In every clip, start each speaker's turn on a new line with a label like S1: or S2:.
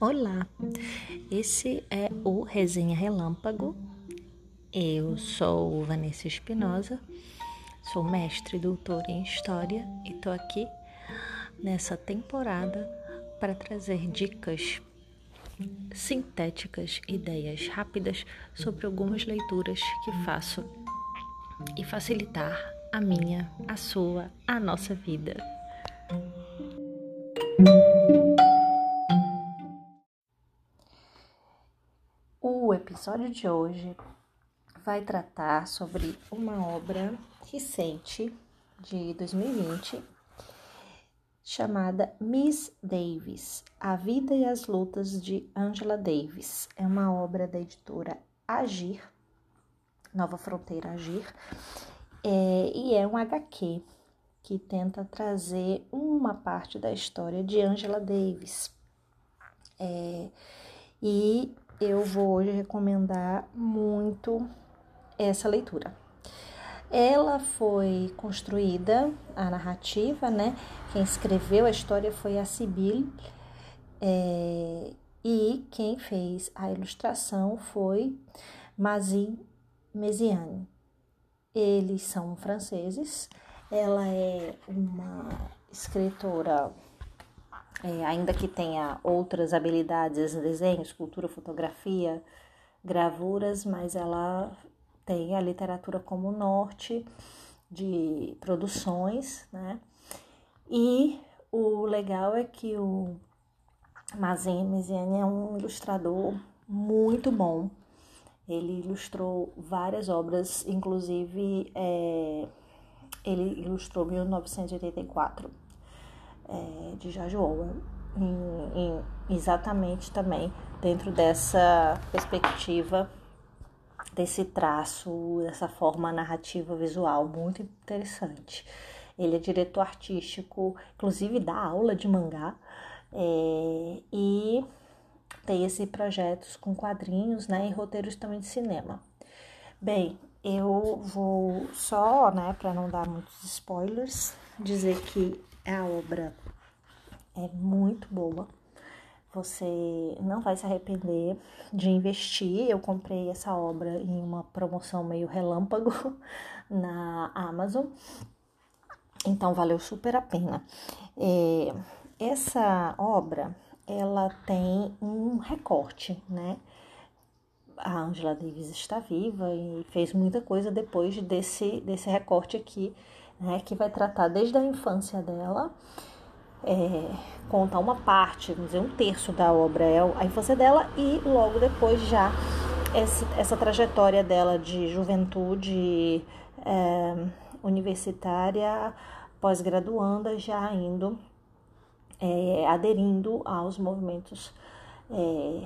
S1: Olá, esse é o Resenha Relâmpago. Eu sou Vanessa Espinosa, sou mestre e doutora em História e estou aqui nessa temporada para trazer dicas sintéticas, ideias rápidas sobre algumas leituras que faço e facilitar a minha, a sua, a nossa vida. Episódio de hoje vai tratar sobre uma obra recente de 2020 chamada Miss Davis: A Vida e as Lutas de Angela Davis. É uma obra da editora Agir, Nova Fronteira Agir, é, e é um HQ que tenta trazer uma parte da história de Angela Davis. É, e eu vou hoje recomendar muito essa leitura. Ela foi construída, a narrativa, né? Quem escreveu a história foi a Sibyl, é, e quem fez a ilustração foi Mazin Mesiane. Eles são franceses, ela é uma escritora, é, ainda que tenha outras habilidades, desenho, escultura, fotografia, gravuras, mas ela tem a literatura como norte de produções, né? E o legal é que o Mazin Mesiane é um ilustrador muito bom. Ele ilustrou várias obras, inclusive é, ele ilustrou 1984 é, de Orwell, em, em, exatamente também dentro dessa perspectiva, desse traço, dessa forma narrativa visual muito interessante. Ele é diretor artístico, inclusive dá aula de mangá é, e tem esse projetos com quadrinhos né, e roteiros também de cinema. Bem, eu vou só, né, para não dar muitos spoilers, dizer que a obra é muito boa. Você não vai se arrepender de investir. Eu comprei essa obra em uma promoção meio relâmpago na Amazon, então valeu super a pena. É, essa obra ela tem um recorte, né? a Angela Davis está viva e fez muita coisa depois desse, desse recorte aqui, né, que vai tratar desde a infância dela, é, conta uma parte, vamos dizer, um terço da obra é a infância dela e logo depois já esse, essa trajetória dela de juventude é, universitária, pós-graduanda, já indo, é, aderindo aos movimentos é,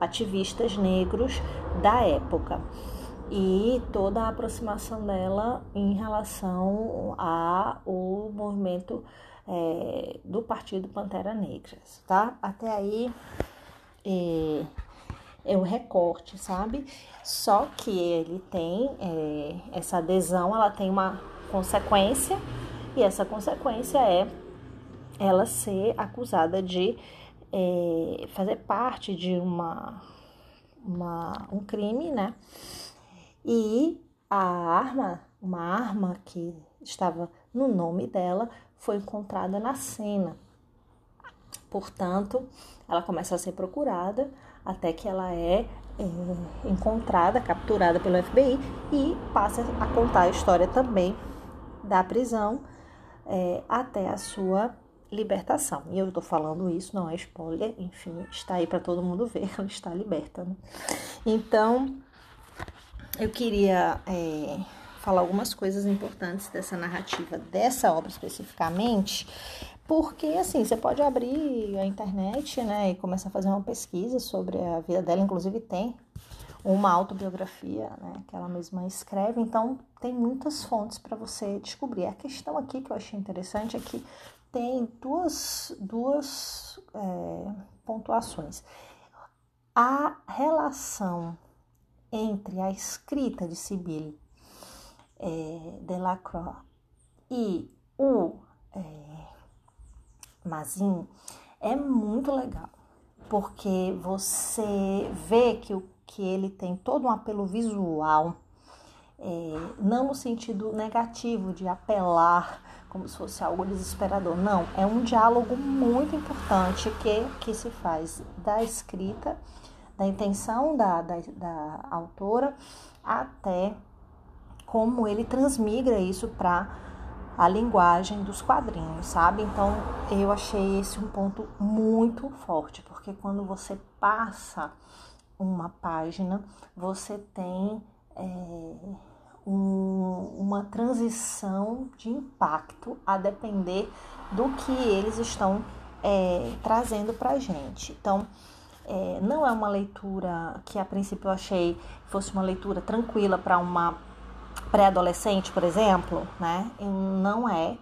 S1: ativistas negros da época e toda a aproximação dela em relação ao movimento é, do Partido Pantera Negra, tá? Até aí é, é o recorte, sabe? Só que ele tem é, essa adesão, ela tem uma consequência e essa consequência é ela ser acusada de é, fazer parte de uma, uma, um crime, né? E a arma, uma arma que estava no nome dela, foi encontrada na cena. Portanto, ela começa a ser procurada até que ela é, é encontrada, capturada pelo FBI e passa a contar a história também da prisão é, até a sua libertação. E eu estou falando isso, não é spoiler, enfim, está aí para todo mundo ver, ela está liberta. Né? Então, eu queria é, falar algumas coisas importantes dessa narrativa, dessa obra especificamente, porque assim, você pode abrir a internet, né, e começar a fazer uma pesquisa sobre a vida dela, inclusive tem uma autobiografia, né, que ela mesma escreve, então tem muitas fontes para você descobrir. A questão aqui que eu achei interessante é que tem duas, duas é, pontuações. A relação entre a escrita de Sibyl é, Delacroix e o é, Mazin é muito legal, porque você vê que, o, que ele tem todo um apelo visual, é, não no sentido negativo de apelar como se fosse algo desesperador. Não, é um diálogo muito importante que, que se faz da escrita, da intenção da, da, da autora, até como ele transmigra isso para a linguagem dos quadrinhos, sabe? Então eu achei esse um ponto muito forte, porque quando você passa uma página, você tem é, um, uma transição de impacto a depender do que eles estão é, trazendo para gente. Então, é, não é uma leitura que a princípio eu achei fosse uma leitura tranquila para uma pré-adolescente, por exemplo, né? Não é.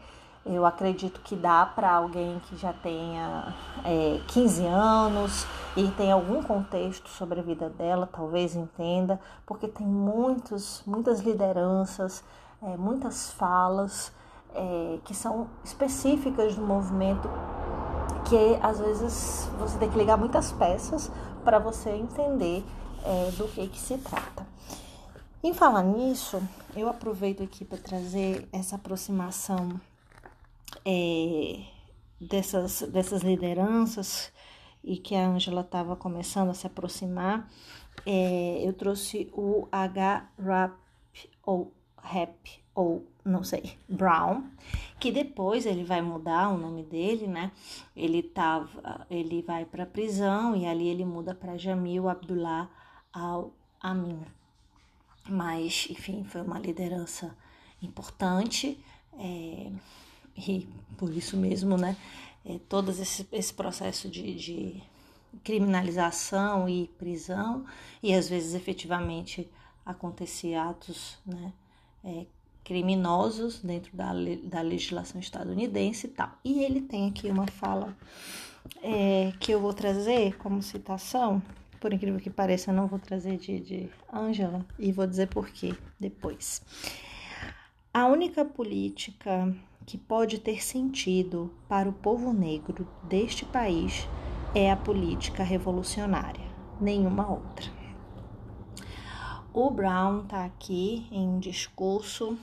S1: Eu acredito que dá para alguém que já tenha é, 15 anos e tem algum contexto sobre a vida dela, talvez entenda, porque tem muitos, muitas lideranças, é, muitas falas é, que são específicas do movimento, que às vezes você tem que ligar muitas peças para você entender é, do que, que se trata. Em falar nisso, eu aproveito aqui para trazer essa aproximação é, dessas, dessas lideranças e que a Angela estava começando a se aproximar, é, eu trouxe o H. Rap ou Rap ou não sei, Brown, que depois ele vai mudar o nome dele, né? Ele tava, ele vai para prisão e ali ele muda para Jamil Abdullah Al Amin. Mas, enfim, foi uma liderança importante. É, e por isso mesmo, né, é, todo esse, esse processo de, de criminalização e prisão, e às vezes efetivamente acontecia atos né, é, criminosos dentro da, da legislação estadunidense e tal. E ele tem aqui uma fala é, que eu vou trazer como citação, por incrível que pareça, eu não vou trazer de, de Angela, e vou dizer por quê depois. A única política que pode ter sentido para o povo negro deste país é a política revolucionária, nenhuma outra. O Brown está aqui em um discurso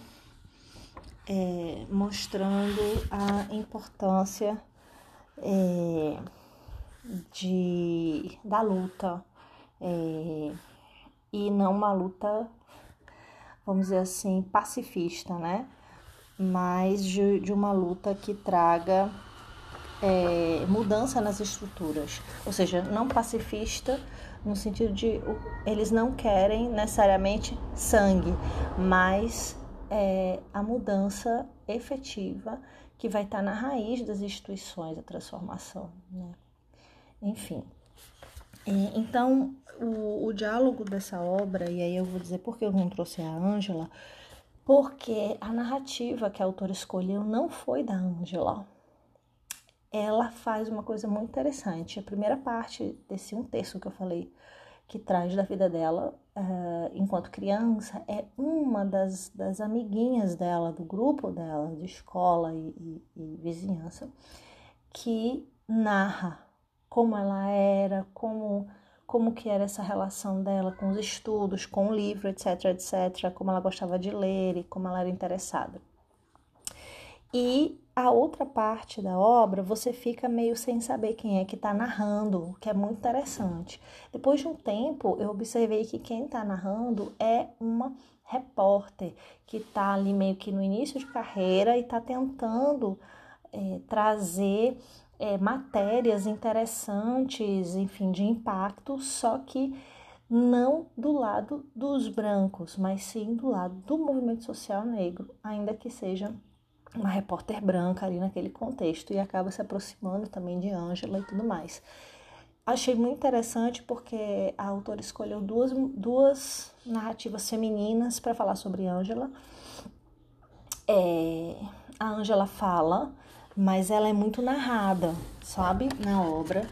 S1: é, mostrando a importância é, de, da luta é, e não uma luta, vamos dizer assim, pacifista, né? mas de, de uma luta que traga é, mudança nas estruturas, ou seja, não pacifista no sentido de eles não querem necessariamente sangue, mas é, a mudança efetiva que vai estar na raiz das instituições, a transformação, né? Enfim. É, então, o, o diálogo dessa obra, e aí eu vou dizer por que eu não trouxe a Ângela, porque a narrativa que a autora escolheu não foi da Angela. Ela faz uma coisa muito interessante. A primeira parte desse um terço que eu falei, que traz da vida dela uh, enquanto criança, é uma das, das amiguinhas dela, do grupo dela, de escola e, e, e vizinhança, que narra como ela era, como como que era essa relação dela com os estudos, com o livro, etc, etc, como ela gostava de ler e como ela era interessada. E a outra parte da obra, você fica meio sem saber quem é que está narrando, o que é muito interessante. Depois de um tempo, eu observei que quem está narrando é uma repórter que está ali meio que no início de carreira e está tentando é, trazer é, matérias interessantes, enfim, de impacto, só que não do lado dos brancos, mas sim do lado do movimento social negro, ainda que seja uma repórter branca ali naquele contexto e acaba se aproximando também de Ângela e tudo mais. Achei muito interessante porque a autora escolheu duas, duas narrativas femininas para falar sobre Ângela. É, a Ângela fala mas ela é muito narrada, sabe, na obra.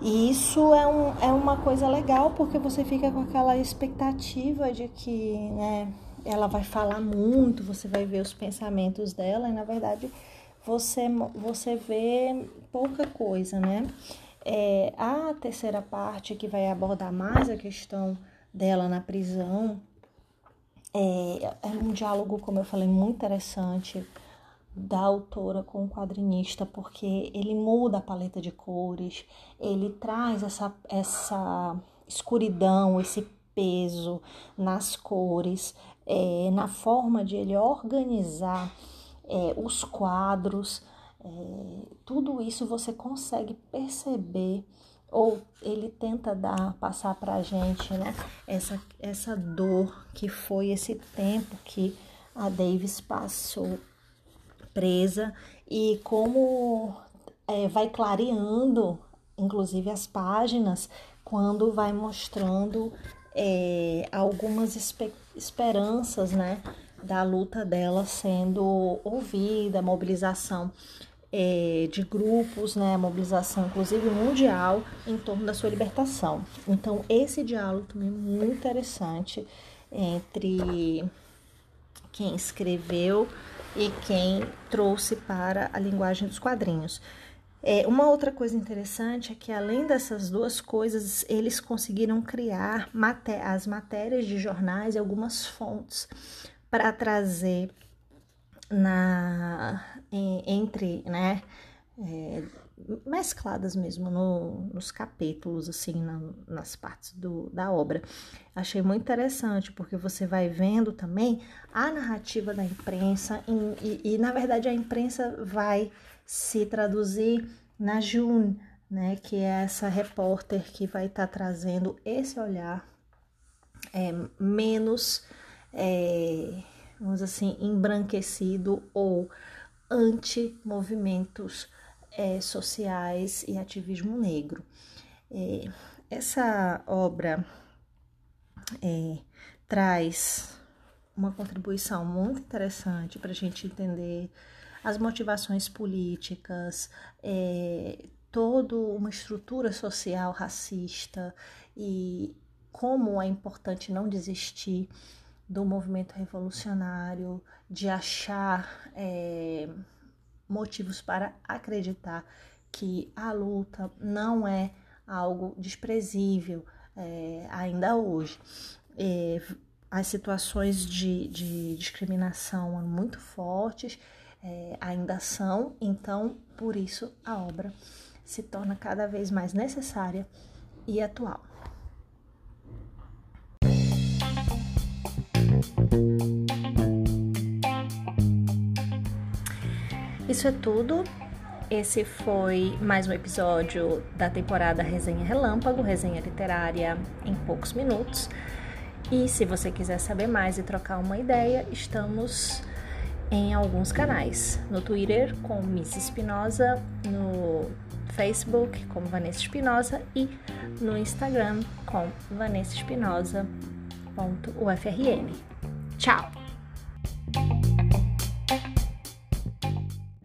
S1: E isso é, um, é uma coisa legal porque você fica com aquela expectativa de que né, ela vai falar muito, você vai ver os pensamentos dela e na verdade você, você vê pouca coisa, né? É, a terceira parte, que vai abordar mais a questão dela na prisão, é, é um diálogo, como eu falei, muito interessante da autora com o quadrinista, porque ele muda a paleta de cores, ele traz essa, essa escuridão, esse peso nas cores, é, na forma de ele organizar é, os quadros, é, tudo isso você consegue perceber ou ele tenta dar, passar para a gente, né, essa, essa dor que foi esse tempo que a Davis passou presa e como é, vai clareando, inclusive as páginas, quando vai mostrando é, algumas esperanças, né, da luta dela sendo ouvida, mobilização é, de grupos, né, mobilização inclusive mundial em torno da sua libertação. Então esse diálogo também é muito interessante entre quem escreveu e quem trouxe para a linguagem dos quadrinhos. É, uma outra coisa interessante é que, além dessas duas coisas, eles conseguiram criar maté as matérias de jornais e algumas fontes para trazer na, entre, né, é, mescladas mesmo no, nos capítulos, assim, na, nas partes do, da obra. Achei muito interessante, porque você vai vendo também a narrativa da imprensa, e, e, e na verdade a imprensa vai se traduzir na June, né, que é essa repórter que vai estar tá trazendo esse olhar é, menos, é, vamos assim, embranquecido ou anti-movimentos é, sociais e ativismo negro. É, essa obra é, traz uma contribuição muito interessante para a gente entender as motivações políticas, é, toda uma estrutura social racista e como é importante não desistir do movimento revolucionário, de achar é, motivos para acreditar que a luta não é algo desprezível é, ainda hoje. É, as situações de, de discriminação são muito fortes, é, ainda são, então por isso a obra se torna cada vez mais necessária e atual. Isso é tudo. Esse foi mais um episódio da temporada Resenha Relâmpago, resenha literária em poucos minutos. E se você quiser saber mais e trocar uma ideia, estamos em alguns canais. No Twitter com Miss Espinosa, no Facebook com Vanessa Espinosa e no Instagram com Vanessa Espinosa.ufrn. Tchau!